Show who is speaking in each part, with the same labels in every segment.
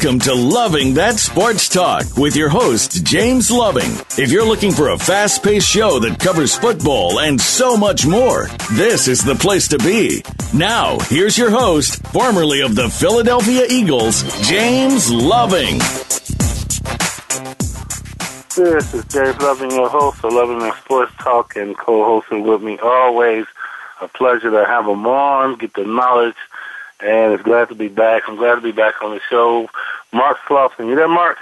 Speaker 1: Welcome to Loving That Sports Talk with your host, James Loving. If you're looking for a fast paced show that covers football and so much more, this is the place to be. Now, here's your host, formerly of the Philadelphia Eagles, James Loving.
Speaker 2: This is James Loving, your host of Loving That Sports Talk, and co hosting with me always. A pleasure to have him on, get the knowledge and it's glad to be back. I'm glad to be back on the show. Mark Slauson, you there, Mark?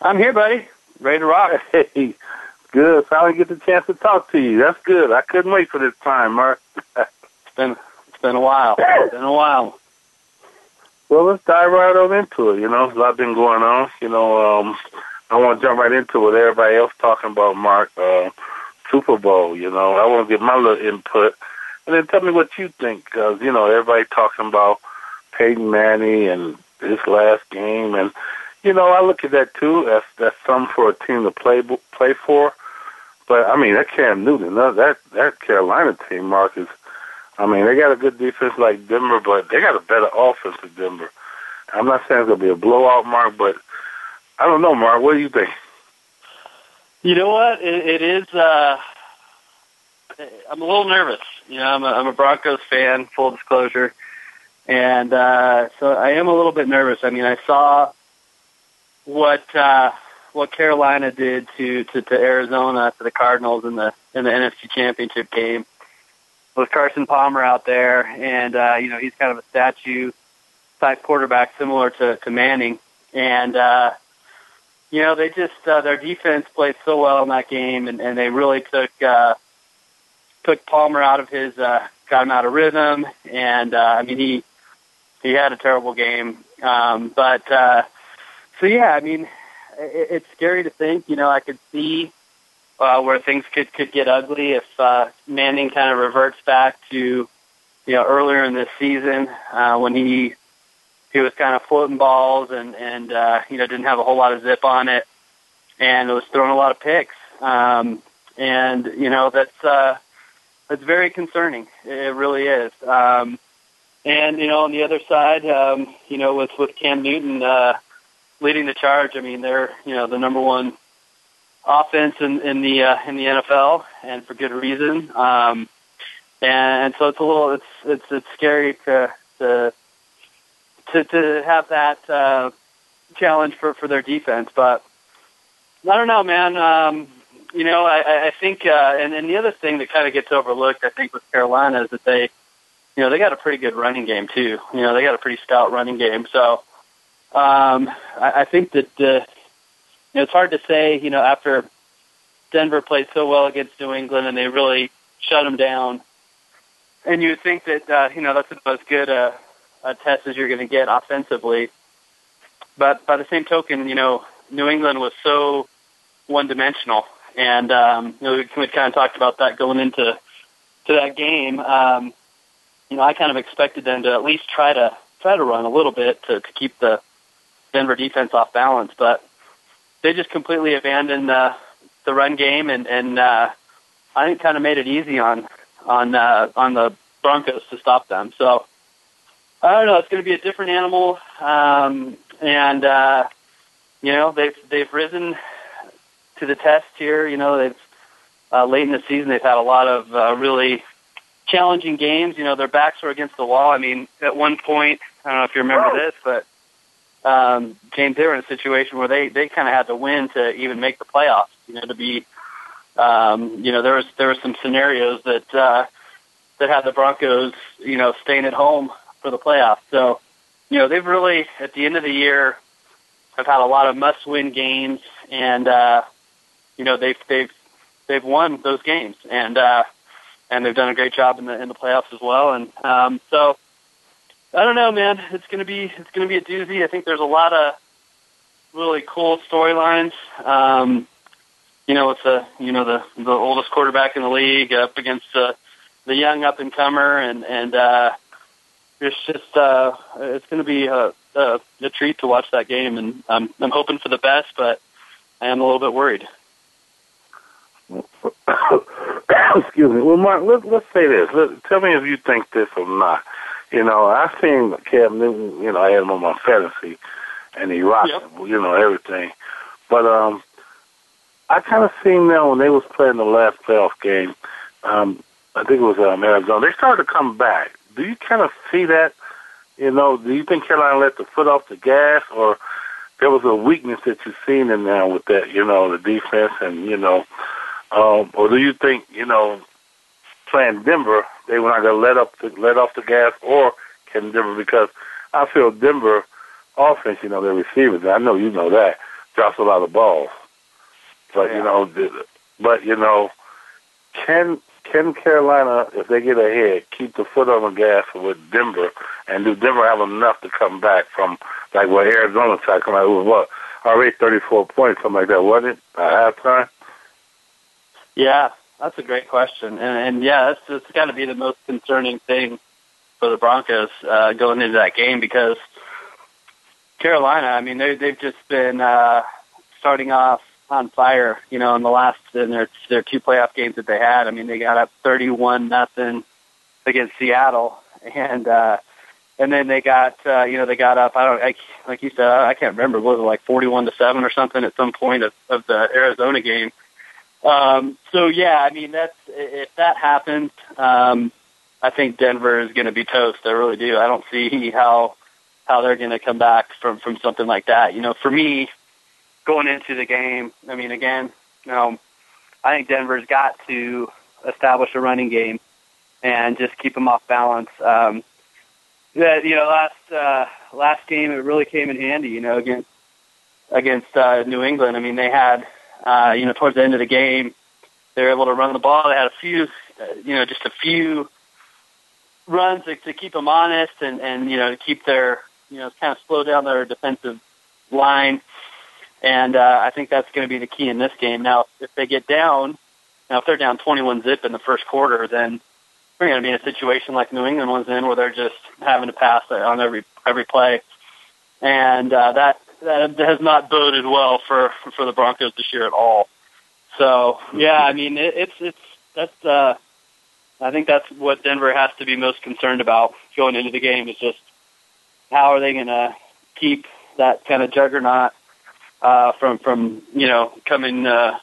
Speaker 3: I'm here, buddy. Ready to rock.
Speaker 2: Hey, good. Finally get the chance to talk to you. That's good. I couldn't wait for this time, Mark.
Speaker 3: it's been it's been a while. It's been a while.
Speaker 2: Well, let's dive right on into it. You know, a lot been going on. You know, um, I want to jump right into what everybody else talking about, Mark. Uh, Super Bowl. You know, I want to give my little input and then tell me what you think, because you know everybody talking about Peyton Manning and his last game, and you know I look at that too. That's that's something for a team to play play for. But I mean that Cam Newton, that that Carolina team, Marcus. I mean they got a good defense like Denver, but they got a better offense than Denver. I'm not saying it's gonna be a blowout, Mark, but I don't know, Mark. What do you think?
Speaker 3: You know what? it, it is. uh I'm a little nervous. You know, I'm a, I'm a Broncos fan, full disclosure, and uh, so I am a little bit nervous. I mean, I saw what uh, what Carolina did to, to to Arizona to the Cardinals in the in the NFC Championship game with Carson Palmer out there, and uh, you know he's kind of a statue type quarterback, similar to to Manning, and uh, you know they just uh, their defense played so well in that game, and, and they really took. Uh, took Palmer out of his, uh, got him out of rhythm, and uh, I mean he he had a terrible game. Um, but uh, so yeah, I mean it, it's scary to think. You know, I could see uh, where things could could get ugly if uh, Manning kind of reverts back to you know earlier in this season uh, when he he was kind of floating balls and and uh, you know didn't have a whole lot of zip on it and was throwing a lot of picks. Um, and you know that's uh, it's very concerning. It really is. Um, and you know, on the other side, um, you know, with with Cam Newton uh, leading the charge, I mean, they're you know the number one offense in, in the uh, in the NFL, and for good reason. Um, and so it's a little it's it's it's scary to to to, to have that uh, challenge for for their defense, but I don't know, man. Um, you know, I, I think, uh, and, and the other thing that kind of gets overlooked, I think, with Carolina is that they, you know, they got a pretty good running game too. You know, they got a pretty stout running game. So, um, I, I think that, uh, you know, it's hard to say, you know, after Denver played so well against New England and they really shut them down. And you think that, uh, you know, that's about as good a, a test as you're going to get offensively. But by the same token, you know, New England was so one dimensional and um, you know, we, kind of talked about that going into to that game. Um, you know, I kind of expected them to at least try to try to run a little bit to, to keep the Denver defense off balance, but they just completely abandoned uh, the run game, and and uh, I think kind of made it easy on on uh, on the Broncos to stop them. So I don't know. It's going to be a different animal, um, and uh, you know they've they've risen to the test here. You know, they've uh, late in the season they've had a lot of uh, really challenging games. You know, their backs were against the wall. I mean, at one point, I don't know if you remember this, but um, James, they were in a situation where they they kind of had to win to even make the playoffs. You know, to be, um, you know, there was there were some scenarios that uh, that had the Broncos, you know, staying at home for the playoffs. So, you know, they've really at the end of the year have had a lot of must-win games, and uh, you know they've they've they've won those games and uh and they've done a great job in the in the playoffs as well. And um so I don't know man. It's to be it's to be a doozy. I think there's a lot of really cool storylines. Um you know it's a you know the the oldest quarterback in the league up against uh, the young up and comer and and uh it's just uh it's going to be a, a a treat to watch that game. And I'm I'm hoping for the best but I am a little bit worried.
Speaker 2: Excuse me. Well, Mark, let's let's say this. Let, tell me if you think this or not. You know, I seen Cam Newton. You know, I had him on my fantasy, and he rocked
Speaker 3: Yep.
Speaker 2: you know everything. But um, I kind of seen them when they was playing the last playoff game. Um, I think it was um, Arizona. They started to come back. Do you kind of see that? You know, do you think Carolina let the foot off the gas, or there was a weakness that you've seen in there with that? You know, the defense, and you know, um, or do you think you know, playing Denver, they were not going to let up the, let off the gas, or can Denver? Because I feel Denver offense, you know, their receivers. I know you know that drops a lot of balls, but
Speaker 3: Yeah.
Speaker 2: you know, but you know, can can Carolina, if they get ahead, keep the foot on the gas with Denver, and do Denver have enough to come back from like what Arizona tried to come out? It was what already thirty four points, something like that, wasn't it? At halftime.
Speaker 3: Yeah, that's a great question, and, and yeah, it's got to be the most concerning thing for the Broncos uh, going into that game because Carolina, I mean, they they've just been uh, starting off on fire, you know, in the last in their their two playoff games that they had. I mean, they got up thirty-one nothing against Seattle, and uh, and then they got uh, you know they got up. I don't I, like you said, I can't remember. Was it like forty-one to seven or something at some point of, of the Arizona game? Um, so yeah, I mean that's if that happens, um, I think Denver is going to be toast. I really do. I don't see how how they're going to come back from from something like that. You know, for me, going into the game, I mean, again, you know, I think Denver's got to establish a running game and just keep them off balance. Um, that you know, last uh, last game it really came in handy. You know, against against uh, New England. I mean, they had uh, you know towards the end of the game, they were able to run the ball. They had a few, uh, you know, just a few runs to, to keep them honest and and you know to keep their you know kind of slow down their defensive line. And uh, I think that's going to be the key in this game. Now, if they get down, now if they're down 21 zip in the first quarter, then we're going to be in a situation like New England was in, where they're just having to pass on every every play, and uh, that that has not boded well for for the Broncos this year at all. So yeah, I mean it, it's it's that's uh, I think that's what Denver has to be most concerned about going into the game is just how are they going to keep that kind of juggernaut uh, from from you know coming uh,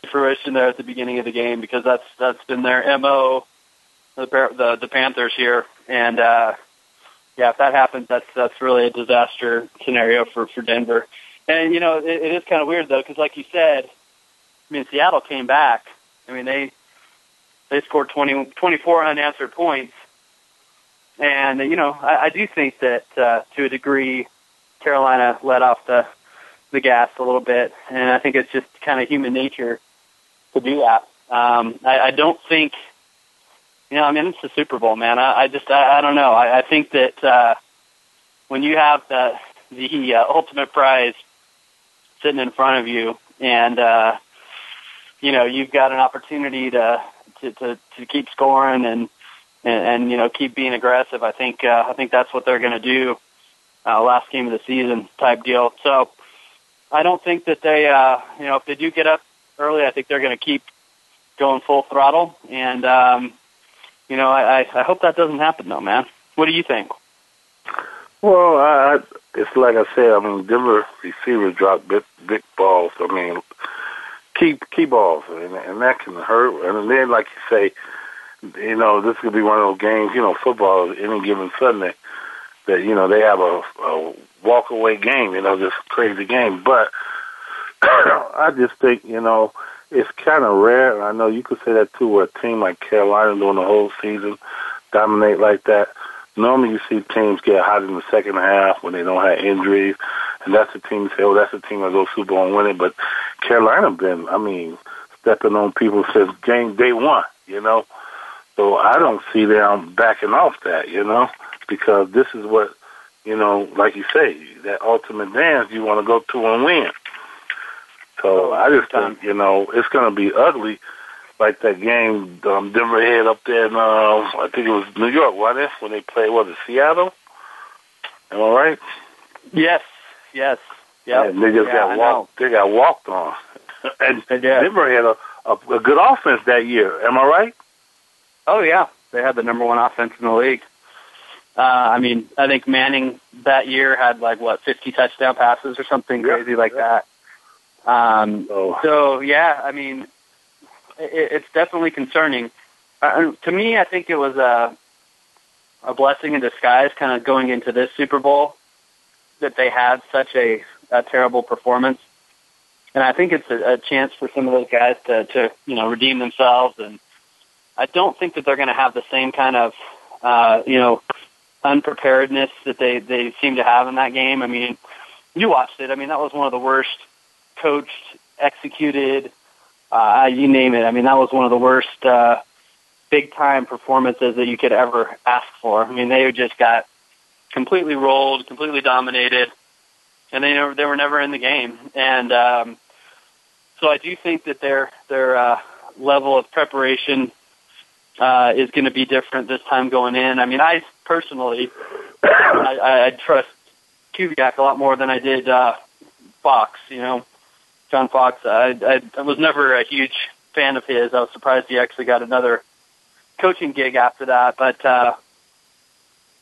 Speaker 3: to fruition there at the beginning of the game because that's that's been their mo the the, the Panthers here and uh, yeah if that happens that's that's really a disaster scenario for for Denver. And you know it, it is kind of weird though because like you said I mean Seattle came back. I mean they they scored 20, 24 unanswered points. And you know I, I do think that uh, to a degree Carolina let off the the gas a little bit, and I think it's just kind of human nature to do that. Um, I, I don't think, you know, I mean, it's the Super Bowl, man. I, I just, I, I don't know. I, I think that uh, when you have the the uh, ultimate prize sitting in front of you, and uh, you know, you've got an opportunity to to to, to keep scoring and, and and you know keep being aggressive. I think uh, I think that's what they're going to do. Uh, last game of the season type deal. So I don't think that they, uh, you know, if they do get up early, I think they're going to keep going full throttle. And, um, you know, I, I I hope that doesn't happen though, man. What do you think?
Speaker 2: Well, I, it's like I said. I mean, Denver receivers drop big, big balls. I mean, key key balls, and, and that can hurt. And then, like you say, you know, this could be one of those games. You know, football any given Sunday that you know they have a, a walk away game. You know, just crazy game. But I just think you know it's kind of rare. And I know you could say that too. Where a team like Carolina doing the whole season dominate like that. Normally, you see teams get hot in the second half when they don't have injuries, and that's the team you say, "Oh, that's the team that goes Super Bowl and win it." But Carolina been, I mean, stepping on people since game day one. You know, so I don't see them backing off that. You know, because this is what you know, like you say, that ultimate dance you want to go to and win. So I just think you know it's going to be ugly, like that game um, Denver had up there in uh, I think it was New York, wasn't it? When they played, was it Seattle? Am I right?
Speaker 3: Yes, yes, yeah.
Speaker 2: And they just
Speaker 3: yeah,
Speaker 2: got
Speaker 3: I
Speaker 2: walked. They got walked on, and
Speaker 3: did.
Speaker 2: Denver had a, a a good offense that year. Am I right?
Speaker 3: Oh yeah, they had the number one offense in the league. Uh, I mean, I think Manning that year had like what 50 touchdown passes or something crazy like that. Um, oh. So yeah, I mean, it, it's definitely concerning. Uh, to me, I think it was a a blessing in disguise, kind of going into this Super Bowl, that they had such a, a terrible performance. And I think it's a, a chance for some of those guys to, to, you know, redeem themselves. And I don't think that they're going to have the same kind of, uh, you know, unpreparedness that they, they seem to have in that game. I mean, you watched it. I mean, that was one of the worst coached, executed, uh, you name it. I mean, that was one of the worst, uh, big time performances that you could ever ask for. I mean, they just got completely rolled, completely dominated, and they never, they were never in the game. And um, so I do think that their their uh, level of preparation uh, is going to be different this time going in. I mean, I personally I, I trust Kubiak a lot more than I did uh, Fox. You know, John Fox. I, I, I was never a huge fan of his. I was surprised he actually got another coaching gig after that. But uh,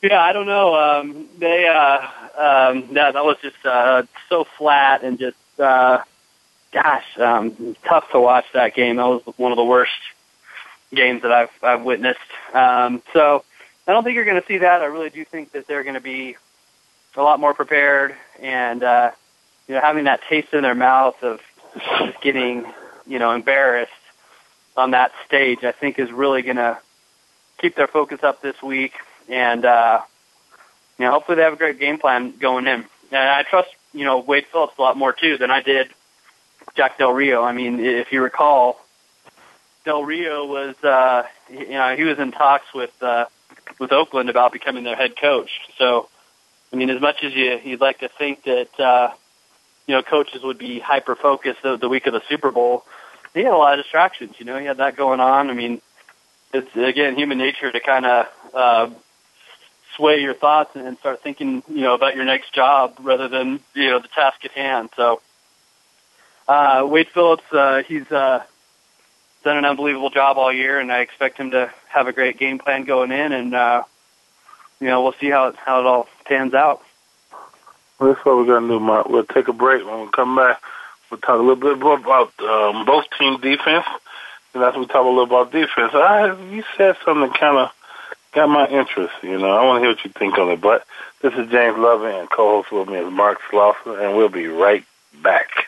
Speaker 3: yeah, I don't know. Um, they uh, um, yeah, that was just uh, so flat and just uh, gosh, um, tough to watch that game. That was one of the worst games that I've I've witnessed. Um, so I don't think you're going to see that. I really do think that they're going to be a lot more prepared and uh, you know having that taste in their mouth of just getting you know embarrassed on that stage. I think is really going to keep their focus up this week, and uh, you know, hopefully they have a great game plan going in. And I trust you know Wade Phillips a lot more too than I did Jack Del Rio. I mean, if you recall, Del Rio was uh, you know he was in talks with uh, with Oakland about becoming their head coach. So, I mean, as much as you you'd like to think that uh, you know coaches would be hyper focused the, the week of the Super Bowl, he had a lot of distractions. You know, he had that going on. I mean, it's again human nature to kind of uh, sway your thoughts and start thinking, you know, about your next job rather than you know the task at hand. So, uh, Wade Phillips, uh, he's uh, done an unbelievable job all year, and I expect him to have a great game plan going in, and uh, you know, we'll see how it, how it all pans out.
Speaker 2: Well, that's what we're gonna do, Mark. We'll take a break. When we come back, we'll talk a little bit more about um, both team defense and what we talk a little about defense. I, you said something kind of got my interest. You know, I want to hear what you think on it. But this is James Loving, and co-host with me is Mark Slauson, and we'll be right back.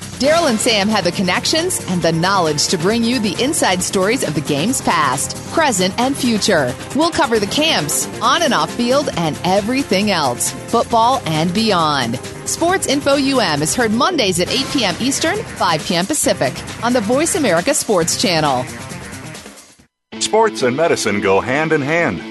Speaker 4: Daryl and Sam have the connections and the knowledge to bring you the inside stories of the game's past, present, and future. We'll cover the camps, on and off field, and everything else, football and beyond. Sports Info UM is heard Mondays at 8 p.m. Eastern, 5 p.m. Pacific on the Voice America Sports Channel.
Speaker 5: Sports and medicine go hand in hand.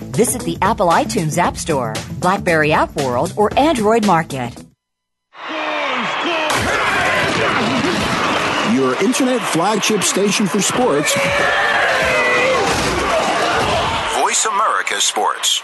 Speaker 6: Visit the Apple iTunes App Store, Blackberry App World, or Android Market.
Speaker 7: Your internet flagship station for sports.
Speaker 8: Voice America Sports.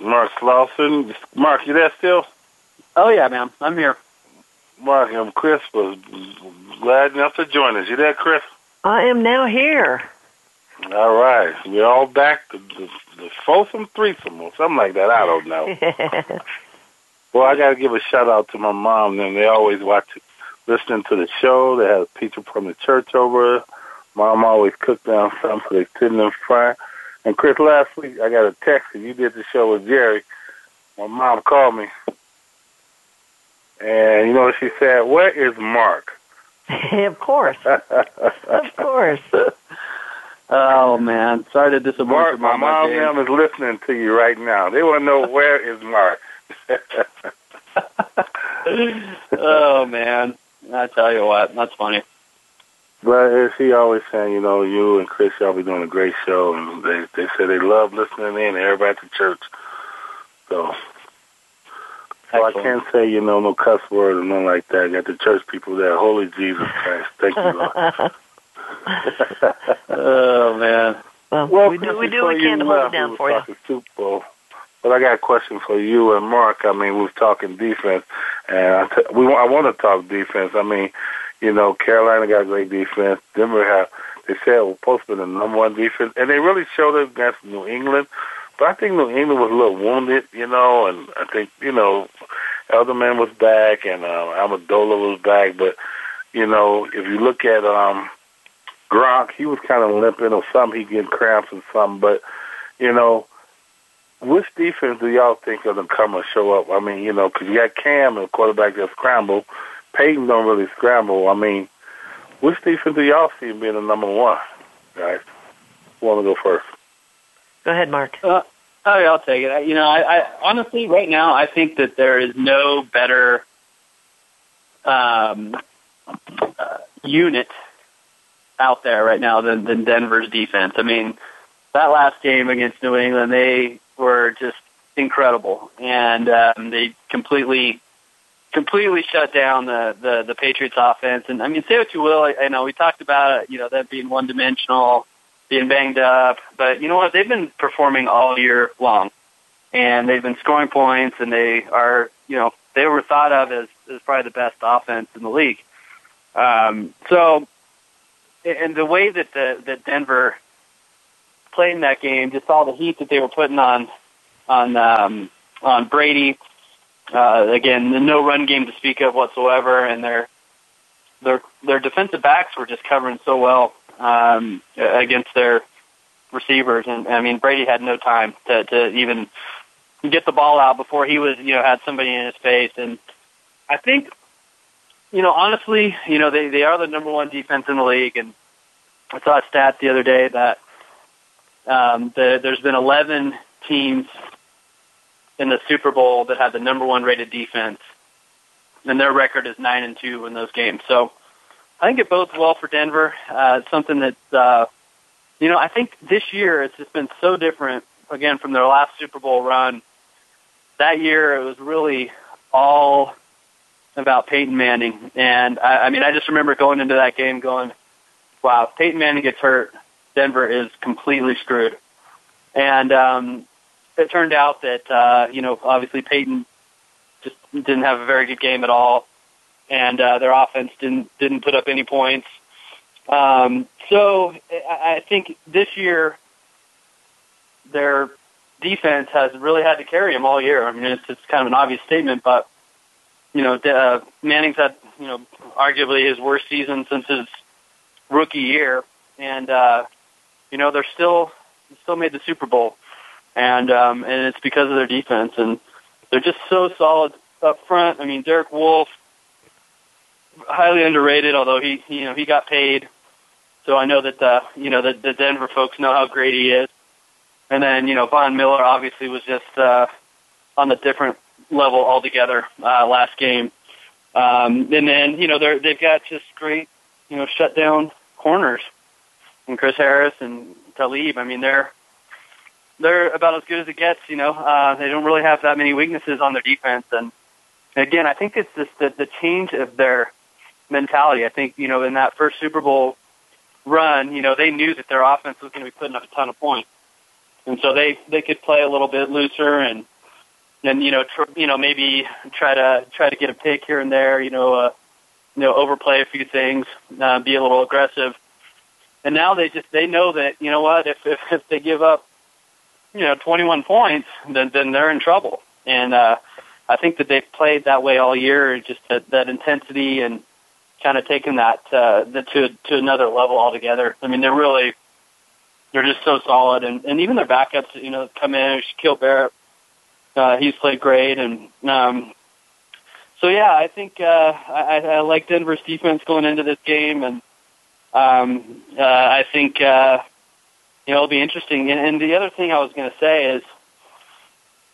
Speaker 2: Mark Slauson. Mark, you there still?
Speaker 3: Oh yeah, man, I'm here.
Speaker 2: Mark I'm Chris was glad enough to join us. You there, Chris?
Speaker 9: I am now here.
Speaker 2: All right, we're all back. The, the, the foursome, threesome, or something like that. I don't know. well, I got to give a shout out to my mom. And they always watch, listening to the show. They had people from the church over. Mom always cooked down something so they sit in the front. And Chris, last week I got a text and you did the show with Jerry. My mom called me. And you know she said? Where is Mark?
Speaker 9: of course. of course.
Speaker 3: Oh man, sorry to disappoint
Speaker 2: Mark,
Speaker 3: you,
Speaker 2: my mom and them is listening to you right now. They want to know where is Mark.
Speaker 3: oh man, I tell you what, that's funny.
Speaker 2: But as he always saying, you know, you and Chris, y'all be doing a great show, and they they say they love listening in. Everybody at the church, so so I can't say you know no cuss word or nothing like that. Got the church people there. Holy Jesus Christ, thank you, Lord.
Speaker 3: Oh man,
Speaker 9: well,
Speaker 2: Well,
Speaker 9: we do we do
Speaker 2: before
Speaker 9: what we can to uh, hold it
Speaker 2: left, we
Speaker 9: down for you.
Speaker 2: Super Bowl. But I got a question for you and Mark. I mean, we was talking defense, and I t- we I want to talk defense. I mean, you know, Carolina got great defense. Denver have they said was supposed to be the number one defense, and they really showed it against New England. But I think New England was a little wounded, you know, and I think you know, Edelman was back and uh, Amendola was back, but you know, if you look at um Gronk, he was kind of limping or something. He getting cramps or something. But you know, which defense do y'all think going to come and show up? I mean, you know, because you got Cam and quarterback that scramble. Peyton don't really scramble. I mean, which defense do y'all see being the number one, guys? Who want to go first?
Speaker 9: Go ahead, Mark.
Speaker 3: uh, oh yeah, I'll take it. I, you know, I, I honestly right now I think that there is no better um, uh, unit out there right now than, than Denver's defense. I mean, that last game against New England, they were just incredible, and um, they completely completely shut down the, the the Patriots offense. And I mean, say what you will, I, I know we talked about it, you know them being one dimensional, being banged up, but you know what? They've been performing all year long, and they've been scoring points, and they are you know they were thought of as, as probably the best offense in the league. Um, so, and the way that the that Denver played in that game, just all the heat that they were putting on on um, on Brady. Uh, again, no run game to speak of whatsoever, and their their their defensive backs were just covering so well um, against their receivers, and I mean Brady had no time to to even get the ball out before he was you know had somebody in his face, and I think you know honestly you know they they are the number one defense in the league, and I saw a stat the other day that um, the, there's been 11 teams in the Super Bowl that had the number one rated defense, and their record is nine and two in those games. So I think it bodes well for Denver. Uh, it's something that uh, you know I think this year it's just been so different again from their last Super Bowl run. That year it was really all about Peyton Manning, and I, I mean I just remember going into that game going, "Wow, if Peyton Manning gets hurt, Denver is completely screwed." And um, it turned out that uh, you know obviously Peyton just didn't have a very good game at all, and uh, their offense didn't didn't put up any points. Um, so I think this year their defense has really had to carry them all year. I mean, it's, it's kind of an obvious statement, but you know, uh, Manning's had you know arguably his worst season since his rookie year, and uh, you know they're still still made the Super Bowl, and um, and it's because of their defense, and they're just so solid up front. I mean, Derek Wolfe, highly underrated. Although he, you know, he got paid, so I know that the, you know, the, the Denver folks know how great he is. And then, you know, Von Miller obviously was just uh, on a different level altogether uh, last game. Um, and then, you know, they're, they've got just great, you know, shut down corners. And Chris Harris and Talib, I mean, they're they're about as good as it gets. You know, uh, they don't really have that many weaknesses on their defense. And again, I think it's just the, the change of their mentality. I think you know, in that first Super Bowl run, you know, they knew that their offense was going to be putting up a ton of points and so they they could play a little bit looser and and you know tr- you know maybe try to try to get a pick here and there you know uh, you know overplay a few things uh, be a little aggressive and now they just they know that you know what if if, if they give up you know 21 points then then they're in trouble. And uh I think that they've played that way all year just that, that intensity and kind of taken that uh to to another level altogether. I mean they're really they're just so solid, and and even their backups, you know, come in. Shaquil Barrett, uh, he's played great, and um, so yeah, I think uh, I, I like Denver's defense going into this game, and um, uh, I think uh, you know it'll be interesting. And, and the other thing I was going to say is,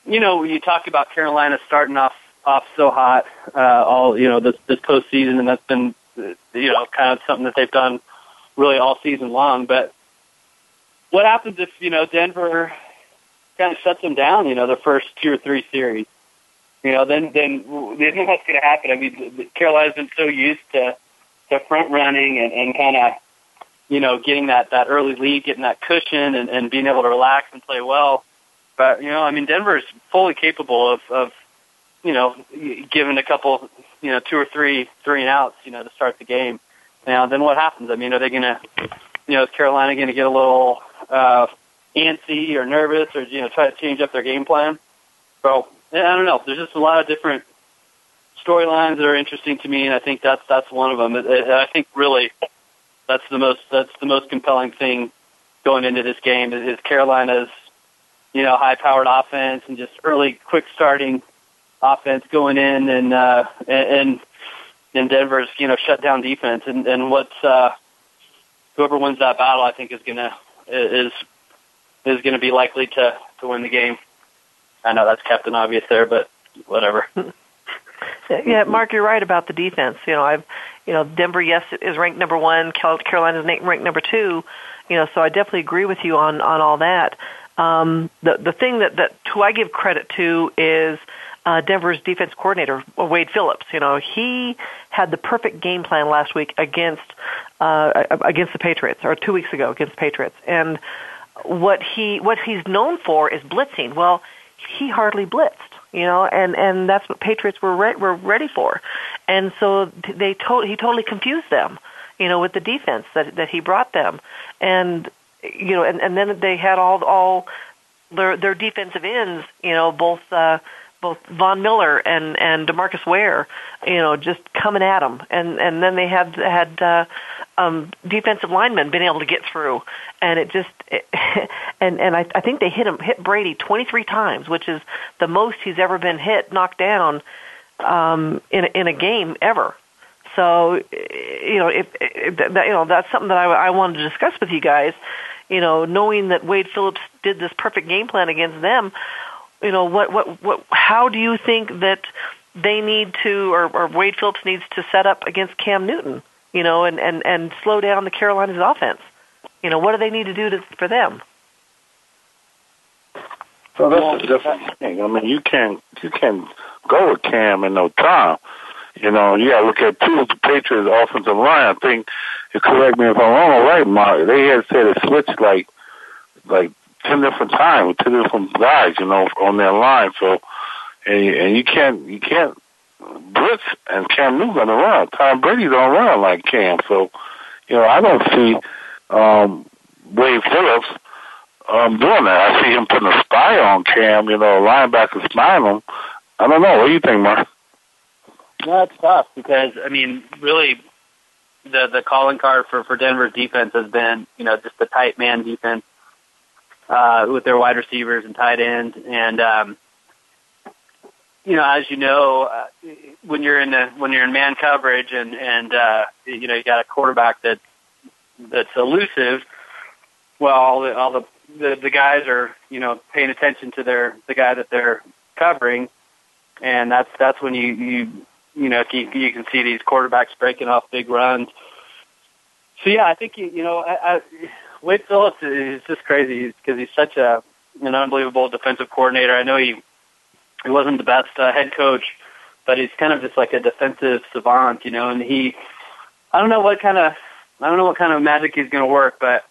Speaker 3: you know, you talk about Carolina starting off off so hot uh, all you know this this postseason, and that's been you know kind of something that they've done really all season long, but what happens if you know Denver kind of shuts them down? You know, the first two or three series. You know, then then then what's going to happen? I mean, Carolina's been so used to to front running and, and kind of you know getting that that early lead, getting that cushion, and, and being able to relax and play well. But you know, I mean, Denver is fully capable of of you know giving a couple you know two or three three and outs you know to start the game. Now, then what happens? I mean, are they going to you know is Carolina going to get a little uh, antsy or nervous or you know try to change up their game plan. So I don't know. There's just a lot of different storylines that are interesting to me, and I think that's that's one of them. I think really that's the most that's the most compelling thing going into this game is, is Carolina's you know high powered offense and just early quick starting offense going in and uh, and and Denver's you know shut down defense and and what's uh, whoever wins that battle I think is to is is to be likely to to win the game. I know that's Captain Obvious there, but whatever.
Speaker 9: yeah, Mark, you're right about the defense. You know, I've, you know, Denver, yes, is ranked number one. Carolina is ranked number two. You know, so I definitely agree with you on on all that. Um, the the thing that that who I give credit to is uh, Denver's defense coordinator Wade Phillips. You know, he had the perfect game plan last week against uh, against the Patriots, or two weeks ago against the Patriots. And what he what he's known for is blitzing. Well, he hardly blitzed, you know, and and that's what Patriots were re- were ready for. And so they to- he totally confused them, you know, with the defense that that he brought them. And you know, and and then they had all all their their defensive ends, you know, both uh both Von Miller and and DeMarcus Ware, you know, just coming at them, and and then they had had uh, um, defensive linemen been able to get through, and it just it, and and I, I think they hit him hit Brady 23 times, which is the most he's ever been hit knocked down um, in in a game ever. So you know, if, if that, you know that's something that I, I wanted to discuss with you guys. You know, knowing that Wade Phillips did this perfect game plan against them, you know, what, what, what, how do you think that they need to, or, or Wade Phillips needs to set up against Cam Newton, you know, and, and, and slow down the Carolinas offense? You know, what do they need to do to, for them?
Speaker 2: So that's a different thing. I mean, you can't you can't go with Cam in no time. You know, you got to look at two of the Patriots' offensive line. I think, you correct me if I'm wrong, right, Mark? They had said it switched like like ten different times with two different guys, you know, on their line. So, and and you can't you can't blitz and Cam Newton gonna run. Tom Brady don't run like Cam. So, you know, I don't see um, Wade Phillips um, doing that. I see him putting a spy on Cam. You know, a linebacker spying him. I don't know. What do you think, Mark?
Speaker 3: No, it's tough because I mean, really, the the calling card for for Denver's defense has been you know just the tight man defense uh, with their wide receivers and tight ends. And, um, you know, as you know, uh, when you're in the when you're in man coverage and and uh, you know you got a quarterback that that's elusive. Well, all the all the, the the guys are you know paying attention to their the guy that they're covering, and that's that's when you you you know you, you can see these quarterbacks breaking off big runs. So yeah, I think you, you know I, I, Wade Phillips is just crazy because he's such a an unbelievable defensive coordinator. I know he he wasn't the best uh, head coach, but he's kind of just like a defensive savant, you know. And he, I don't know what kind of, I don't know what kind of magic he's going to work, but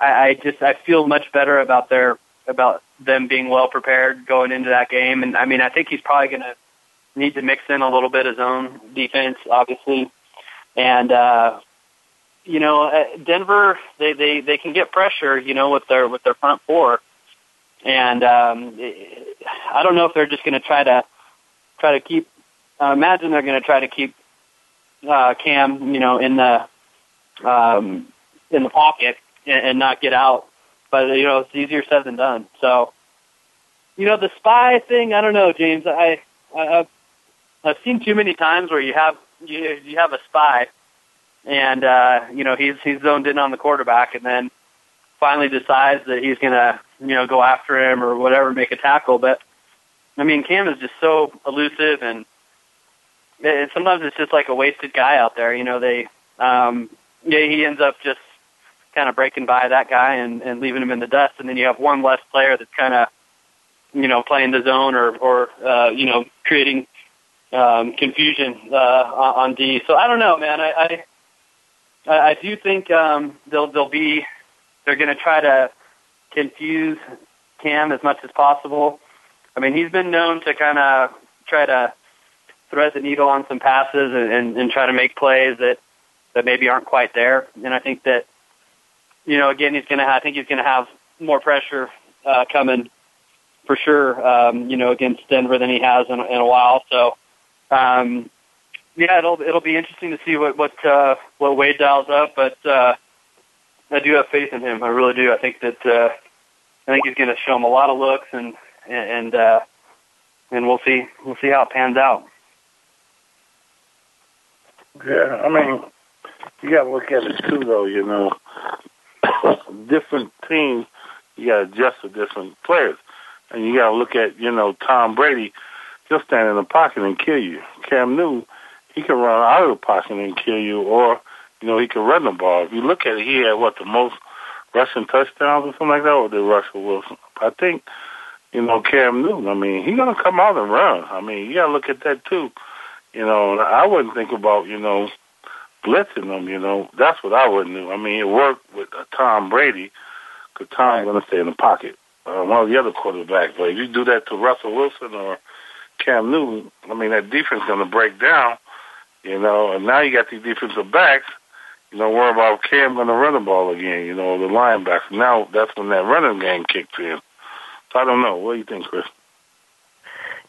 Speaker 3: I, I just I feel much better about their about them being well prepared going into that game. And I mean, I think he's probably going to need to mix in a little bit his own defense, obviously. And uh, you know, uh, Denver they they they can get pressure, you know, with their with their front four. And um, I don't know if they're just going to try to try to keep. Uh, imagine they're going to try to keep uh, Cam, you know, in the um, in the pocket and, and not get out. But you know, it's easier said than done. So, you know, the spy thing. I don't know, James. I, I I've, I've seen too many times where you have you you have a spy, and uh, you know he's he's zoned in on the quarterback, and then finally decides that he's to you know, go after him or whatever, make a tackle. But I mean, Cam is just so elusive, and it, sometimes it's just like a wasted guy out there. You know, they, um, yeah, he ends up just kind of breaking by that guy and, and leaving him in the dust, and then you have one less player that's kind of, you know, playing the zone or, or uh, you know, creating um, confusion uh, on D. So I don't know, man. I, I, I do think um, they'll they'll be they're going to try to confuse Cam as much as possible. I mean, he's been known to kind of try to thread the needle on some passes and, and, and try to make plays that that maybe aren't quite there. And I think that, you know, again, he's going to. I think he's going to have more pressure uh, coming for sure. Um, you know, against Denver than he has in, in a while. So, um, yeah, it'll it'll be interesting to see what what uh, what Wade dials up, but. uh I do have faith in him. I really do. I think that uh, I think he's going to show him a lot of looks, and and uh, and we'll see we'll see how it pans out.
Speaker 2: Yeah, I mean, you got to look at it too, though. You know, different teams, you got to adjust to different players, and you got to look at you know Tom Brady. He'll stand in the pocket and kill you. Cam Newton, he can run out of the pocket and kill you, or you know, he could run the ball. If you look at it, he had what the most rushing touchdowns or something like that, or did Russell Wilson? I think, you know, Cam Newton. I mean, he's gonna come out and run. I mean, you gotta look at that too. You know, I wouldn't think about you know blitzing them. You know, that's what I wouldn't do. I mean, it worked with uh, Tom Brady because Tom's gonna stay in the pocket. Uh, one of the other quarterbacks, but if you do that to Russell Wilson or Cam Newton, I mean, that defense is gonna break down. You know, and now you got these defensive backs you know, worry about Cam going to run the ball again, you know, the linebacker. Now that's when that running game kicks in. So I don't know. What do you think, Chris?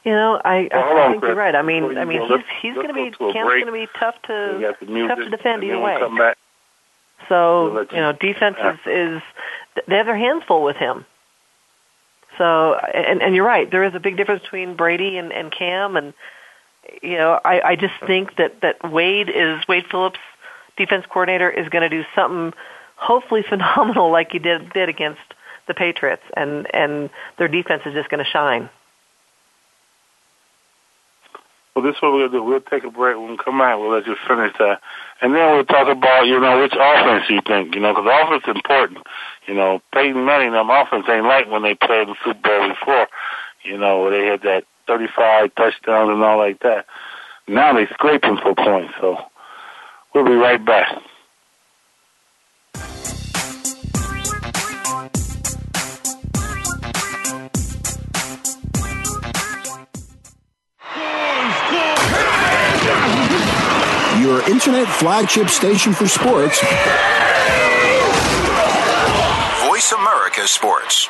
Speaker 9: You know, I, I,
Speaker 2: well,
Speaker 9: I
Speaker 2: on,
Speaker 9: think
Speaker 2: Chris.
Speaker 9: you're right. I mean, I mean,
Speaker 2: go,
Speaker 9: he's he's
Speaker 2: going
Speaker 9: to be Cam's going to be tough to tough to defend either way.
Speaker 2: Come back.
Speaker 9: So
Speaker 2: we'll
Speaker 9: you know, defense ah. is, is they have their hands full with him. So and and you're right. There is a big difference between Brady and and Cam, and you know, I I just think that that Wade is Wade Phillips defense coordinator is going to do something hopefully phenomenal like he did did against the Patriots, and and their defense is just going to shine.
Speaker 2: Well, this is what we'll do. We'll take a break. When we come out, we'll let you finish that. And then we'll talk about, you know, which offense you think, you know, because offense is important. You know, Peyton Manning, them offense ain't like when they played in the Super Bowl before, you know, they had that 35 touchdowns and all like that. Now they scraping for points, so We'll be right back.
Speaker 7: Your internet flagship station for sports.
Speaker 8: Voice America Sports.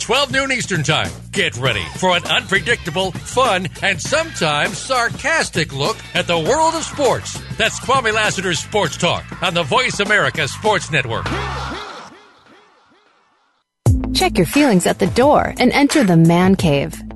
Speaker 10: 12 noon Eastern Time. Get ready for an unpredictable, fun, and sometimes sarcastic look at the world of sports. That's Kwame Lassiter's Sports Talk on the Voice America Sports Network.
Speaker 11: Check your feelings at the door and enter the man cave.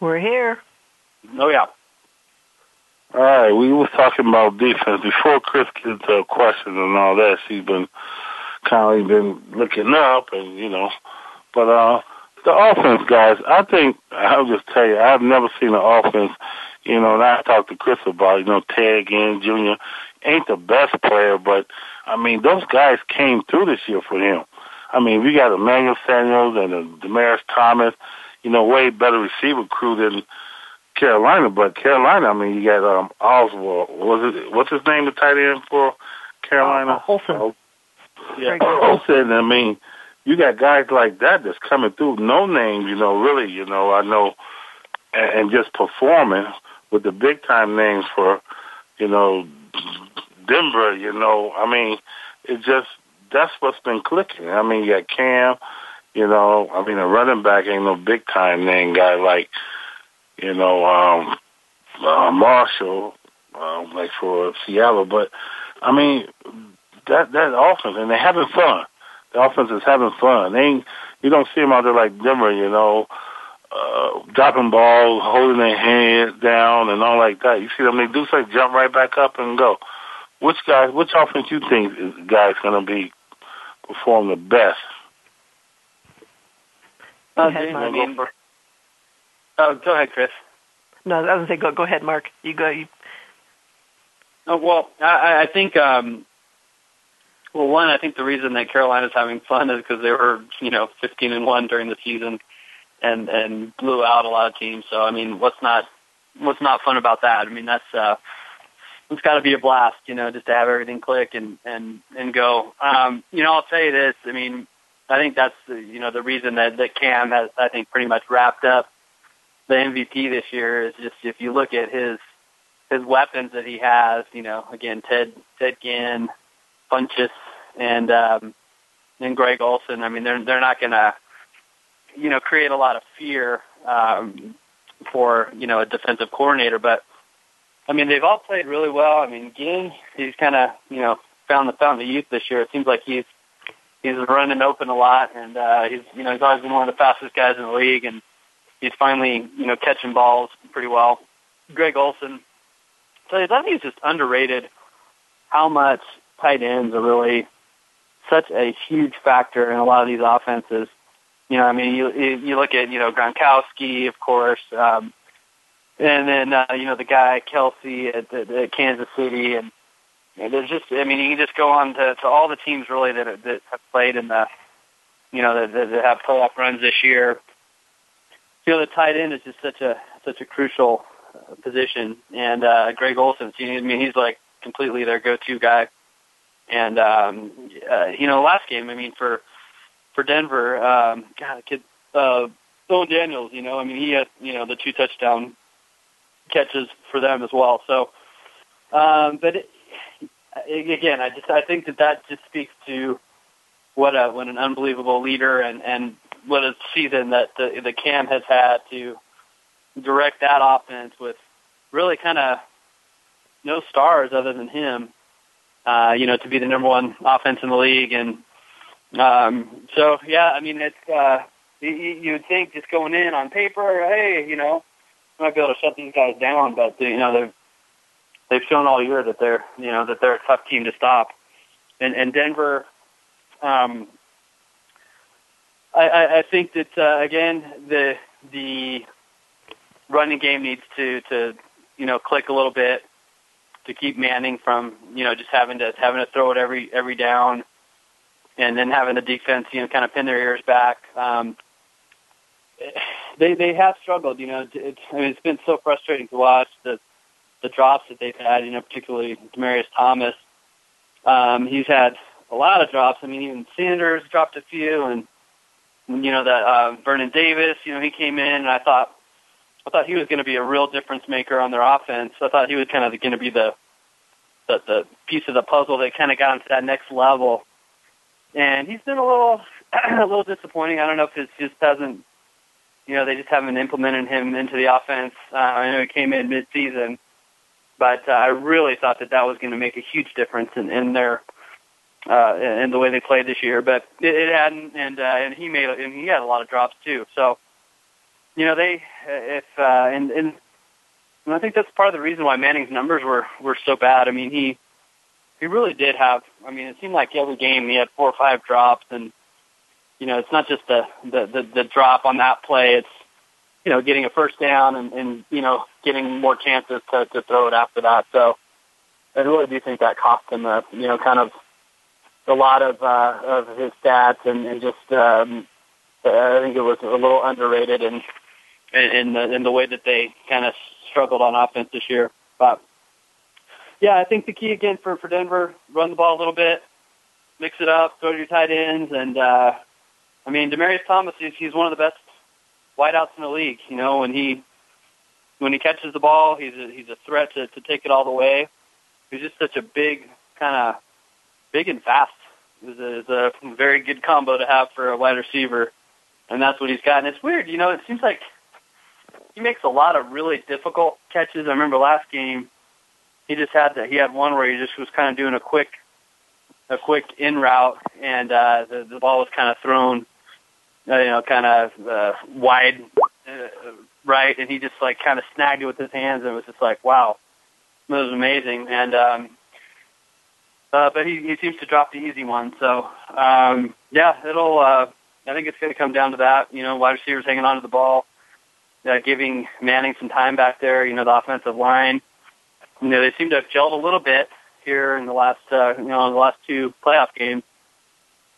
Speaker 9: We're here.
Speaker 3: Oh yeah.
Speaker 2: All right, we was talking about defense before Chris gets to a question and all that. She's been kind of been looking up, and you know, but uh, the offense, guys. I think I'll just tell you, I've never seen an offense. You know, and I talked to Chris about, you know, Ted Ginn Jr. ain't the best player, but I mean, those guys came through this year for him. I mean, we got Emmanuel Samuels and uh, Demaryius Thomas you know, way better receiver crew than Carolina. But Carolina, I mean, you got um, Oswald. Was it what's his name? The tight end for Carolina?
Speaker 9: Uh, Olsen.
Speaker 2: Oh, yeah, Olsen. I mean, you got guys like that that's coming through. No names, you know, really, you know, I know, and, and just performing with the big time names for, you know, Denver. You know, I mean, it just that's what's been clicking. I mean, you got Cam. You know, I mean, a running back ain't no big time name guy like, you know, um, uh, Marshall, um, like for Seattle. But I mean, that that offense, and they're having fun. The offense is having fun. They ain't, you don't see them out there like Denver, you know, uh, dropping balls, holding their hands down, and all like that. You see them, they do say jump right back up and go. Which guy, which offense you think is guy's going to be perform the best?
Speaker 9: Go ahead, Mark.
Speaker 3: Oh, go ahead, Chris.
Speaker 9: No, I was gonna say go go ahead, Mark. You go. You,
Speaker 3: Oh, well, I, I think, um, well, one, I think the reason that Carolina's having fun is because they were, you know, 15 and one during the season, and and blew out a lot of teams. So, I mean, what's not what's not fun about that? I mean, that's uh, it's got to be a blast, you know, just to have everything click and and and go. Um, you know, I'll tell you this. I mean, I think that's the, you know the reason that that Cam has, I think, pretty much wrapped up the MVP this year is just if you look at his his weapons that he has, you know, again, Ted Ted Ginn, Funchess, and um, and Greg Olsen. I mean, they're they're not to, you know, create a lot of fear um, for you know a defensive coordinator. But I mean, they've all played really well. I mean, Ginn, he's kind of you know found the fountain of youth this year. It seems like he's he's running open a lot, and uh, he's you know he's always been one of the fastest guys in the league, and he's finally you know catching balls pretty well. Greg Olsen, so I think he's just underrated how much tight ends are really such a huge factor in a lot of these offenses. You know, I mean, you you you look at you know Gronkowski, of course, um, and then uh, you know the guy Kelce at, at, at Kansas City, and, and there's just I mean you can just go on to, to all the teams really that that have played in the you know that, that have playoff runs this year. You know, the tight end is just such a such a crucial uh, position, and uh, Greg Olsen, I mean, he's like completely their go-to guy. And um, uh, you know, last game, I mean, for for Denver, um, God, kid, uh, Owen Daniels, you know, I mean, he had you know the two touchdown catches for them as well. So, um, but again, I just I think that that just speaks to what a what an unbelievable leader and and what a season that the the Cam has had to direct that offense with really kind of no stars other than him. Uh, you know, to be the number one offense in the league, and um, so yeah, I mean, it's uh, you, you would think just going in on paper, hey, you know, might be able to shut these guys down, but you know they've they've shown all year that they're you know that they're a tough team to stop, and and Denver. Um, I, I, I think that uh, again the the running game needs to to you know click a little bit to keep Manning from you know just having to having to throw it every every down, and then having the defense you know kind of pin their ears back. Um, they they have struggled. You know, it's I mean it's been so frustrating to watch the the drops that they've had. You know, particularly Demaryius Thomas. Um, he's had a lot of drops. I mean, even Sanders dropped a few, and you know that uh, Vernon Davis. You know, he came in, and I thought I thought he was going to be a real difference maker on their offense. I thought he was kind of going to be the, the the piece of the puzzle that kind of got him to that next level. And he's been a little a little disappointing. I don't know if it just doesn't, you know, they just haven't implemented him into the offense. Uh, I know he came in mid-season, but uh, I really thought that that was going to make a huge difference in, in their uh, in the way they played this year. But it, it hadn't, and uh, and he made and he had a lot of drops too. So you know, they if uh, and and I think that's part of the reason why Manning's numbers were were so bad. I mean, he he really did have. I mean, it seemed like every game he had four or five drops, and you know, it's not just the the the, the drop on that play. It's you know, getting a first down and, and you know, getting more chances to to throw it after that. So I really do think that cost him a you know kind of a lot of uh, of his stats and, and just um, I think it was a little underrated and in the in the way that they kind of struggled on offense this year. But yeah, I think the key again for for Denver, run the ball a little bit, mix it up, throw to your tight ends, and uh, I mean Demaryius Thomas, he's, he's one of the best wideouts in the league. You know, when he when he catches the ball, he's a, he's a threat to to take it all the way. He's just such a big kind of big and fast. It's a, it's a very good combo to have for a wide receiver, and that's what he's got. And it's weird, you know. It seems like he makes a lot of really difficult catches. I remember last game, he just had that. He had one where he just was kind of doing a quick, a quick in route, and uh, the the ball was kind of thrown, uh, you know, kind of uh, wide uh, right, and he just like kind of snagged it with his hands, and it was just like, wow, it was amazing. And um, uh, but he he seems to drop the easy one. So um, yeah, it'll. Uh, I think it's going to come down to that. You know, wide receivers hanging on to the ball uh, giving Manning some time back there. You know, the offensive line. You know, they seem to have gelled a little bit here in the last, uh, you know, in the last two playoff games.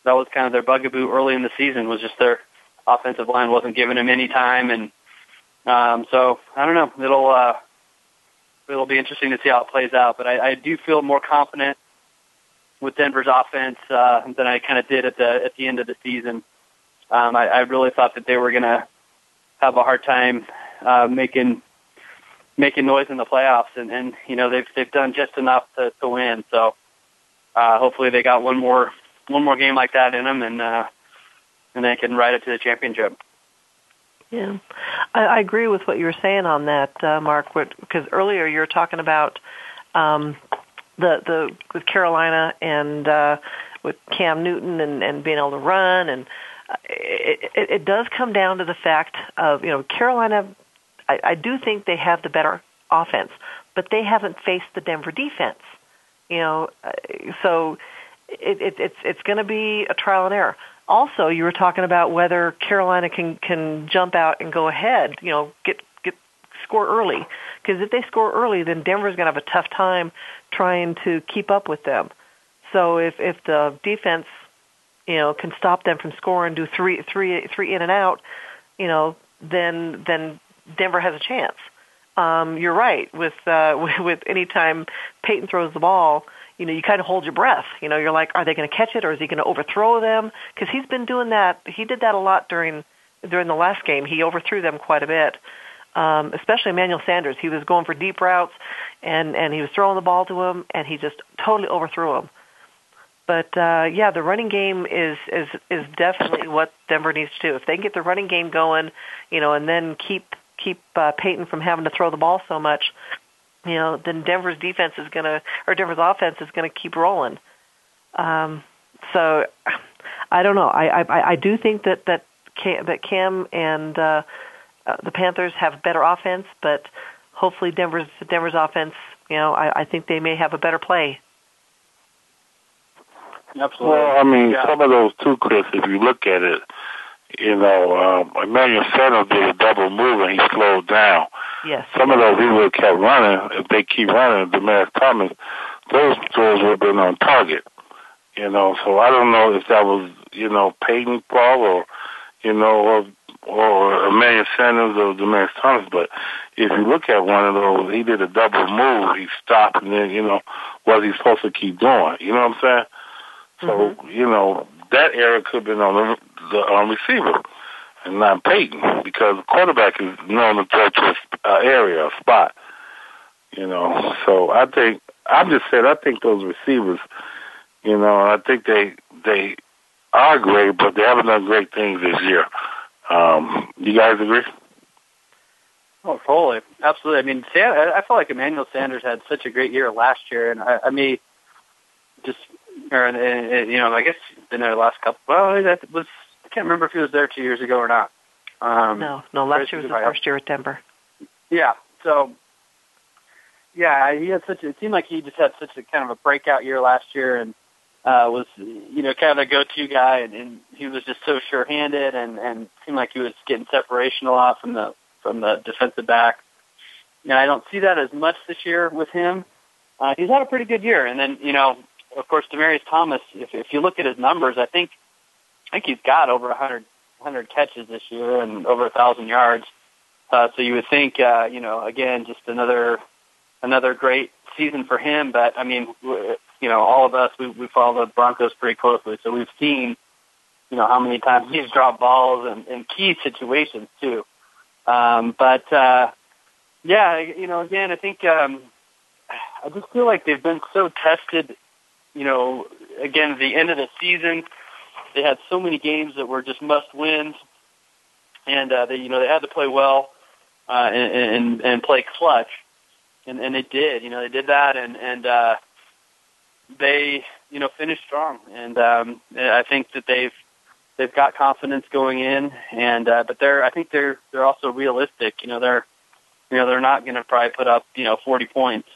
Speaker 3: That was kind of their bugaboo early in the season. Was just their offensive line wasn't giving them any time, and um, so I don't know. It'll uh, it'll be interesting to see how it plays out. But I, I do feel more confident with Denver's offense uh, than I kind of did at the at the end of the season. Um, I, I really thought that they were going to have a hard time uh, making making noise in the playoffs, and, and you know they've they've done just enough to, to win. So uh, hopefully they got one more one more game like that in them, and uh, and they can ride it to the championship.
Speaker 9: Yeah, I, I agree with what you were saying on that, uh, Mark. Because earlier you were talking about um, the the with Carolina and uh, with Cam Newton and, and being able to run and it, it, it does come down to the fact of you know Carolina. I, I do think they have the better offense, but they haven't faced the Denver defense. You know, uh, so it, it, it's it's going to be a trial and error. Also, you were talking about whether Carolina can can jump out and go ahead. You know, get get score early because if they score early, then Denver's going to have a tough time trying to keep up with them. So if if the defense you know, can stop them from scoring, do three, three, three in and out, you know, then then Denver has a chance. um, you're right. With, uh, with with any time Peyton throws the ball, you know, you kind of hold your breath. You know, you're like, are they going to catch it or is he going to overthrow them? Because he's been doing that. He did that a lot during during the last game. He overthrew them quite a bit, um, especially Emmanuel Sanders. He was going for deep routes, and and he was throwing the ball to him, and he just totally overthrew him. But uh, yeah, the running game is is is definitely what Denver needs to do. If they can get the running game going, you know, and then keep keep uh, Peyton from having to throw the ball so much, you know, then Denver's defense is going to, or Denver's offense is going to keep rolling. Um, so I don't know. I, I, I do think that, that Cam, that Cam and, uh, uh, the Panthers have better offense, but hopefully Denver's, Denver's offense, you know, I, I think they may have a better play.
Speaker 3: Absolutely.
Speaker 2: Well, I mean,
Speaker 3: Yeah.
Speaker 2: some of those too, Chris. If you look at it, you know, um, Emmanuel Sanders did a double move and he slowed down.
Speaker 9: Yes.
Speaker 2: Some of those have kept running. If they keep running, Demaryius Thomas, those throws would have been on target. You know, so I don't know if that was, you know, Peyton Paul or, you know, or, or Emmanuel Sanders or Demaryius Thomas. But if you look at one of those, he did a double move. He stopped and then, you know, was he supposed to keep doing? You know what I'm saying? So, you know, that error could have been on the, the um, receiver and not Peyton because the quarterback is known to throw to a area, a spot. You know, so I think I'm just saying I think those receivers, you know, I think they they are great, but they haven't done great things this year. Um, you guys agree?
Speaker 3: Oh, totally, absolutely. I mean, I felt like Emmanuel Sanders had such a great year last year, and I, I mean, just or and, and, you know, I guess been there the last couple. Well, that was I can't remember if he was there two years ago or not. Um,
Speaker 9: No, no, last year was
Speaker 3: you
Speaker 9: the first year at Denver.
Speaker 3: Yeah. So, yeah, he had such. A, it seemed like he just had such a kind of a breakout year last year, and uh, was you know kind of a go-to guy, and, and he was just so sure-handed, and and seemed like he was getting separation a lot from the from the defensive back. And I don't see that as much this year with him. Uh, he's had a pretty good year, and then you know, of course, Demaryius Thomas. If if you look at his numbers, I think I think he's got over a hundred hundred catches this year and over a thousand yards. Uh, so you would think, uh, you know, again, just another another great season for him. But I mean, you know, all of us we, we follow the Broncos pretty closely, so we've seen, you know, how many times he's dropped balls and in key situations too. Um, but uh, yeah, you know, again, I think um, I just feel like they've been so tested. You know, again, the end of the season, they had so many games that were just must wins, and uh, they, you know, they had to play well uh, and, and and play clutch, and and they did. You know, they did that, and and uh, they, you know, finished strong. And um, I think that they've they've got confidence going in, and uh, but they're I think they're they're also realistic. You know, they're you know they're not going to probably put up you know 40 points,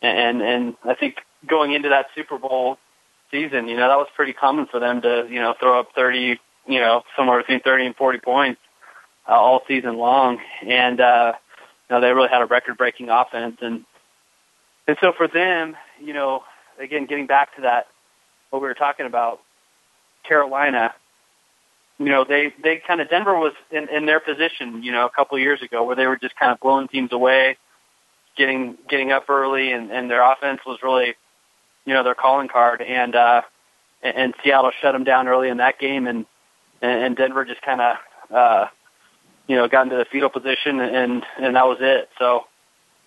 Speaker 3: and and I think going into that Super Bowl season, you know, that was pretty common for them to you know throw up 30, you know, somewhere between 30 and 40 points uh, all season long, and uh, you know they really had a record-breaking offense, and and so for them, you know, again getting back to that what we were talking about, Carolina, you know, they they kind of Denver was in, in their position, you know, a couple of years ago where they were just kind of blowing teams away, getting getting up early, and and their offense was really, you know, their calling card, and uh, and, Seattle shut them down early in that game, and and, and Denver just kind of, uh, you know, got into the fetal position, and and that was it. So.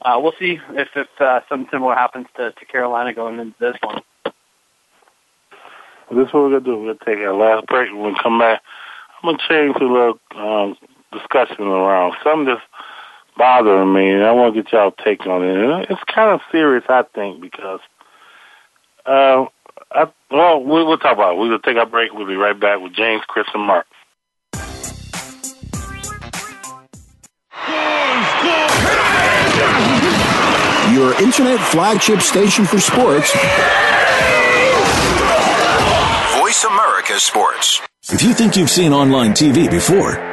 Speaker 3: Uh, we'll see if, if uh, something similar happens to, to Carolina going into this one.
Speaker 2: This is what we're gonna do. We're gonna take our last break. When we come back, I'm gonna change the little um, discussion around. Something that's bothering me, and I want to get y'all take on it. And it's kind of serious, I think, because uh, I, well, we, we'll talk about it. We will take our break. We'll be right back with James, Chris, and Mark.
Speaker 7: Your internet flagship station for sports.
Speaker 8: Voice America Sports.
Speaker 1: If you think you've seen online TV before,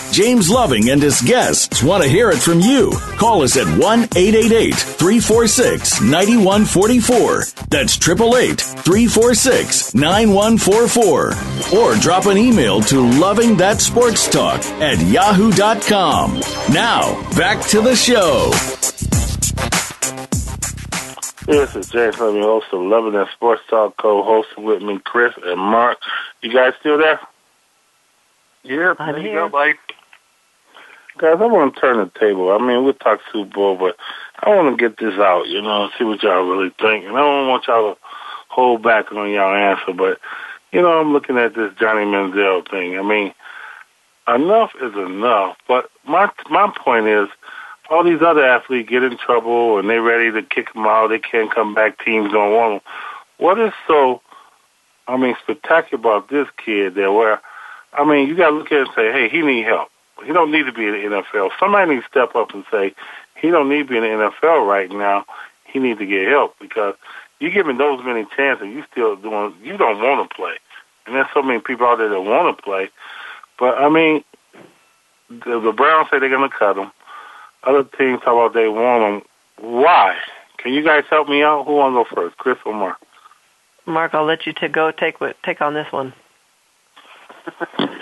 Speaker 1: James Loving and his guests want to hear it from you. Call us at 1 888 346 9144. That's 888 346 9144. Or drop an email to Loving That Sports Talk at yahoo.com. Now, back to the show.
Speaker 2: This is James Loving, host of Loving That Sports Talk, co-hosting with me, Chris and Mark. You guys still there?
Speaker 3: Yeah,
Speaker 9: I'm
Speaker 3: there you
Speaker 9: here.
Speaker 3: go, buddy.
Speaker 2: Guys, I want to turn the table. I mean, we'll talk Super Bowl, but I want to get this out, you know, and see what y'all really think. And I don't want y'all to hold back on y'all answer, but, you know, I'm looking at this Johnny Manziel thing. I mean, enough is enough. But my my point is, all these other athletes get in trouble and they're ready to kick them out. They can't come back. Teams don't want them. What is so, I mean, spectacular about this kid that where, I mean, you got to look at it and say, hey, he need help. He don't need to be in the NFL. Somebody needs to step up and say, he don't need to be in the NFL right now. He needs to get help because you give him those many chances, you still doing. You don't want to play, and there's so many people out there that want to play. But I mean, the, the Browns say they're going to cut him. Other teams talk about they want him. Why? Can you guys help me out? Who want to go first, Chris or Mark?
Speaker 9: Mark, I'll let you to go take what- take on this one.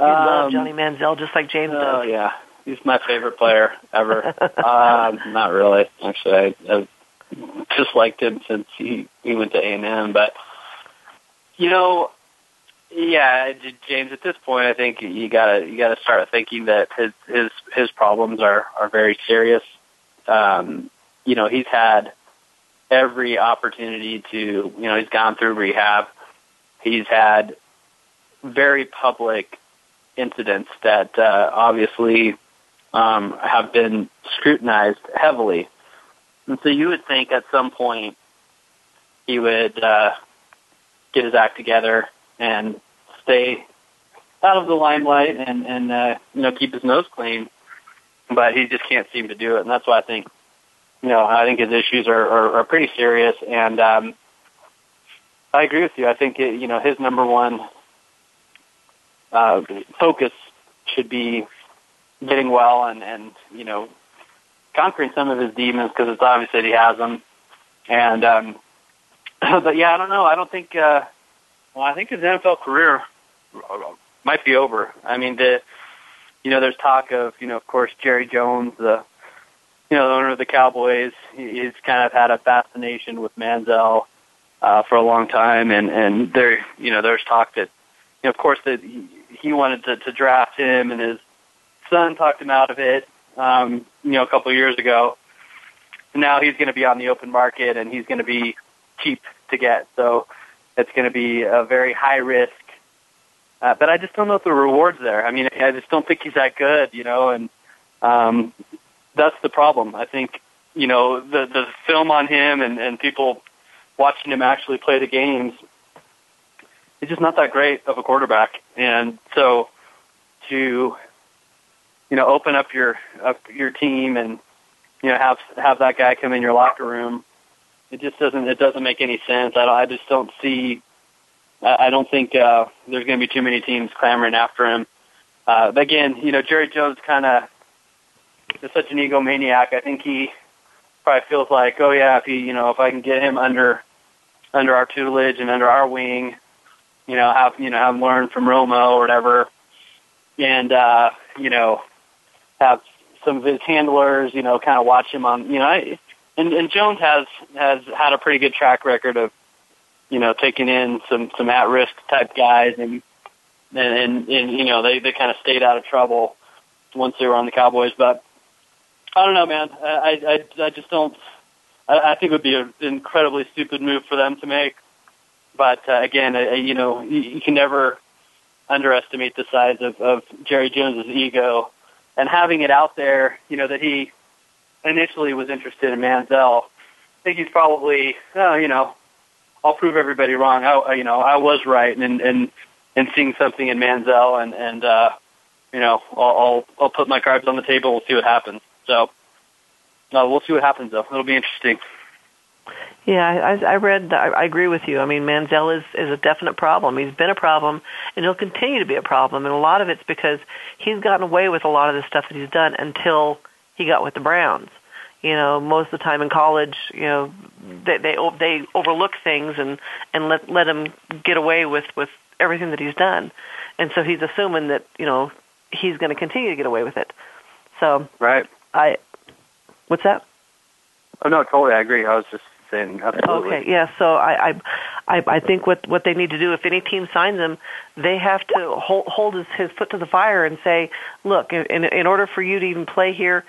Speaker 9: You love
Speaker 3: Um,
Speaker 9: Johnny Manziel just like James
Speaker 3: Oh
Speaker 9: does.
Speaker 3: yeah, he's my favorite player ever. um, not really, actually. I, I've just liked him since he he went to A and M. But you know, yeah, James. At this point, I think you gotta you gotta start thinking that his his his problems are are very serious. Um, you know, he's had every opportunity to you know he's gone through rehab. He's had very public incidents that uh, obviously um, have been scrutinized heavily. And so you would think at some point he would uh, get his act together and stay out of the limelight and, and uh, you know keep his nose clean. But he just can't seem to do it, and that's why I think you know I think his issues are, are, are pretty serious. And um, I agree with you. I think it, you know his number one uh, focus should be getting well and and you know conquering some of his demons because it's obvious that he has them. And um, but yeah, I don't know. I don't think. Uh, well, I think his NFL career might be over. I mean, the you know, there's talk of you know, of course, Jerry Jones, the you know, the owner of the Cowboys. He's kind of had a fascination with Manziel uh, for a long time, and and there, you know, there's talk that, you know, of course, that he, wanted to, to draft him, and his son talked him out of it, um, you know, a couple of years ago. Now he's going to be on the open market, and he's going to be cheap to get. So it's going to be a very high risk. Uh, but I just don't know if the rewards there. I mean, I just don't think he's that good, you know, and um, that's the problem. I think, you know, the the film on him and, and people watching him actually play the games, he's just not that great of a quarterback. And so to, you know, open up your up your team and you know, have have that guy come in your locker room. It just doesn't it doesn't make any sense. I I just don't see. I don't think uh, there's going to be too many teams clamoring after him. Uh, again, you know, Jerry Jones kind of is such an egomaniac. I think he probably feels like, oh yeah, if he, you know, if I can get him under under our tutelage and under our wing, you know, have you know have him learn from Romo or whatever, and uh, you know, have some of his handlers, you know, kind of watch him on, you know, I, and, and Jones has has had a pretty good track record of, you know, taking in some some at risk type guys, and and and, and you know they they kind of stayed out of trouble once they were on the Cowboys, but I don't know, man. I I I just don't. I, I think it would be an incredibly stupid move for them to make. But uh, again, I, you know, you, you can never underestimate the size of, of Jerry Jones's ego and having it out there, you know, that he initially was interested in Manziel. I think he's probably, oh, you know, I'll prove everybody wrong. I, you know, I was right, and and and seeing something in Manziel, and and uh, you know, I'll, I'll I'll put my cards on the table. We'll see what happens. So, uh, we'll see what happens though. It'll be interesting.
Speaker 9: Yeah, I, I read. I, I agree with you. I mean, Manziel is is a definite problem. He's been a problem, and he'll continue to be a problem. And a lot of it's because he's gotten away with a lot of the stuff that he's done until he got with the Browns. You know, most of the time in college, you know, they they they overlook things and and let let him get away with with everything that he's done, and so he's assuming that you know he's going to continue to get away with it. So
Speaker 3: right,
Speaker 9: I what's that?
Speaker 3: Oh no, totally, I agree. I was just saying absolutely.
Speaker 9: Okay, yeah. So I, I, I think what what they need to do, if any team signs him, they have to hold hold his, his foot to the fire and say, look, in in order for you to even play here,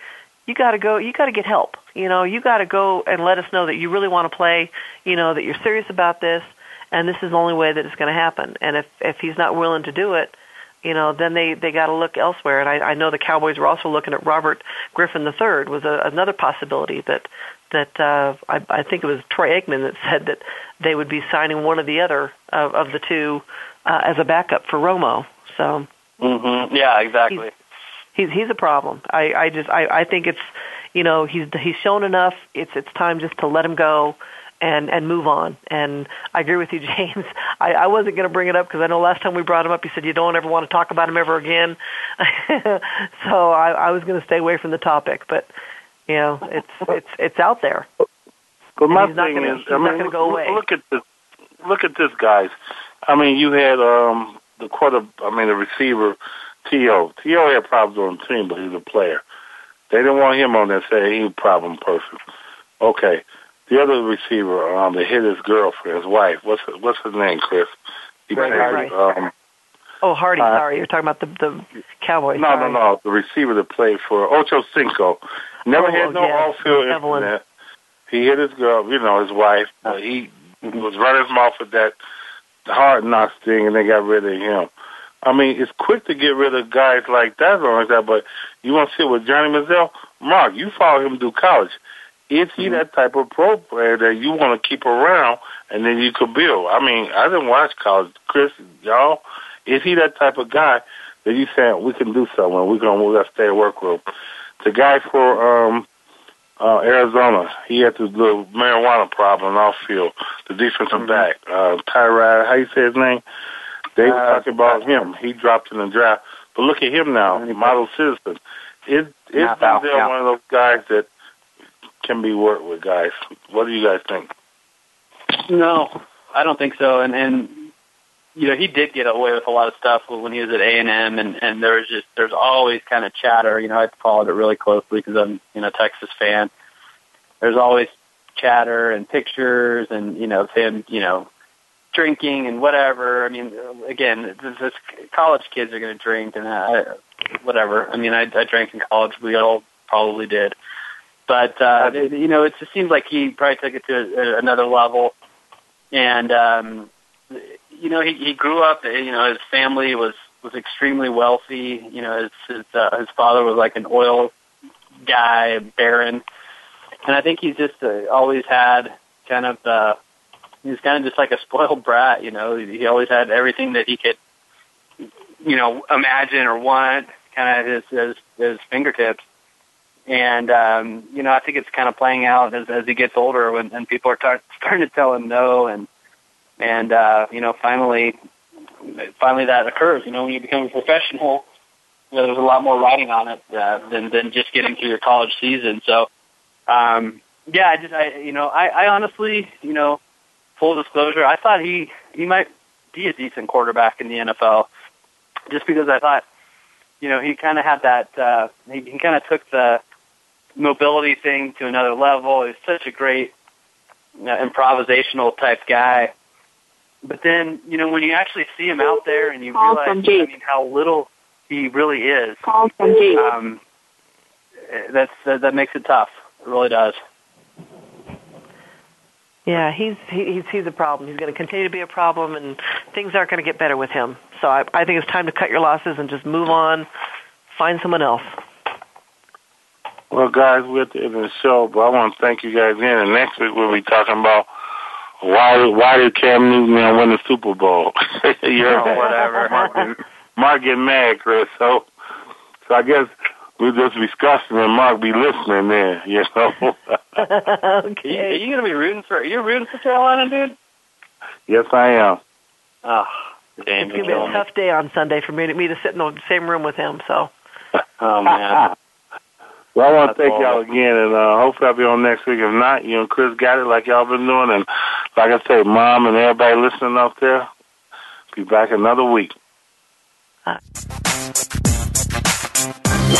Speaker 9: you got to go. You got to get help. You know, you got to go and let us know that you really want to play. You know that you're serious about this, and this is the only way that it's going to happen. And if if he's not willing to do it, you know, then they they got to look elsewhere. And I, I know the Cowboys were also looking at Robert Griffin III was a, another possibility that that uh, I, I think it was Troy Aikman that said that they would be signing one or the other of, of the two uh, as a backup for Romo. So,
Speaker 3: mm-hmm. yeah, exactly.
Speaker 9: He's, he's he's a problem. I I just I I think it's you know he's he's shown enough. It's it's time just to let him go and and move on. And I agree with you, James. I, I wasn't going to bring it up because I know last time we brought him up, you said you don't ever want to talk about him ever again. so I, I was going to stay away from the topic, but you know, it's it's it's out there.
Speaker 2: But my thing
Speaker 9: gonna,
Speaker 2: is, I mean, look, look at this. Look at this, guys. I mean, you had um the quarter. I mean, the receiver, To. To had problems on the team, but he's a player. They didn't want him on there. Say he's a problem person. Okay. The other receiver, um, they hit his girlfriend, his wife. What's what's his name, Chris?
Speaker 9: He right, played, right. Um, oh, Hardy. Uh, sorry, you're talking about the the Cowboys.
Speaker 2: No,
Speaker 9: sorry.
Speaker 2: no, no. The receiver that played for Ocho Cinco. Never
Speaker 9: oh,
Speaker 2: had no
Speaker 9: yes.
Speaker 2: off-field
Speaker 9: Evelyn.
Speaker 2: incident. He hit his girl, you know, his wife. But he was running his mouth with that hard knocks thing, and they got rid of him. I mean, it's quick to get rid of guys like that, like that. But you want to see with Johnny Manziel, Mark? You follow him through college. Is he mm-hmm. that type of pro player that you want to keep around and then you could build? I mean, I didn't watch college. Chris, y'all, is he that type of guy that you saying we can do something? We're gonna we gotta stay at work with. The guy for um uh Arizona, he had this little marijuana problem off field. The defensive mm-hmm. back, uh Tyrod, how you say his name? They were uh, talking about him. He dropped in the draft. But look at him now, model citizen. Is is yeah, Denzel yeah. one of those guys that can be worked with, guys? What do you guys think?
Speaker 3: No, I don't think so. And and you know, he did get away with a lot of stuff when he was at A and M, and and there was just there's always kind of chatter. You know, I followed it really closely because I'm you know a Texas fan. There's always chatter and pictures, and you know him you know drinking and whatever. I mean, again, this, this college kids are going to drink and uh, whatever. I mean, I, I drank in college. We all probably did, but uh, you know, it just seems like he probably took it to a, another level, and. um you know, he, he grew up. You know, his family was was extremely wealthy. You know, his his, uh, his father was like an oil guy, baron, and I think he's just uh, always had kind of uh, he's kind of just like a spoiled brat. You know, he always had everything that he could, you know, imagine or want, kind of at his his, his fingertips. And um, you know, I think it's kind of playing out as as he gets older, when and people are tar- starting to tell him no, and and uh, you know, finally, finally that occurs. You know, when you become a professional, you know, there's a lot more riding on it uh, than than just getting through your college season. So, um, yeah, I just, I, you know, I, I honestly, you know, full disclosure, I thought he he might be a decent quarterback in the NFL, just because I thought, you know, he kind of had that, uh, he, he kind of took the mobility thing to another level. He's such a great uh, improvisational type guy. But then, you know, when you actually see him out there and you
Speaker 12: Call
Speaker 3: realize,
Speaker 12: from
Speaker 3: I mean, how little he really is,
Speaker 12: Call from Jake.
Speaker 3: um, that's that, that makes it tough. It really does.
Speaker 9: Yeah, he's he, he's he's a problem. He's going to continue to be a problem, and things aren't going to get better with him. So I, I think it's time to cut your losses and just move on, find someone else.
Speaker 2: Well, guys, we're at the end of the show, but I want to thank you guys again. And next week we'll be talking about why why did Cam Newton now win the Super Bowl? you know, oh, whatever. Mark, get- Mark get mad, Chris. So, so I guess we'll just be discussing and Mark be listening there. You know.
Speaker 9: okay.
Speaker 3: Are you, going to be rooting for? You're rooting for Carolina, dude?
Speaker 2: yes, I am.
Speaker 3: Oh, damn,
Speaker 9: It's going to be a tough day on Sunday for me to, me to sit in the same room with him. So
Speaker 3: Oh man.
Speaker 2: Well, I want to thank y'all again, and uh, hopefully I'll be on next week. If not, you and Chris got it like y'all been doing, and like I say, Mom and everybody listening out there, be back another week.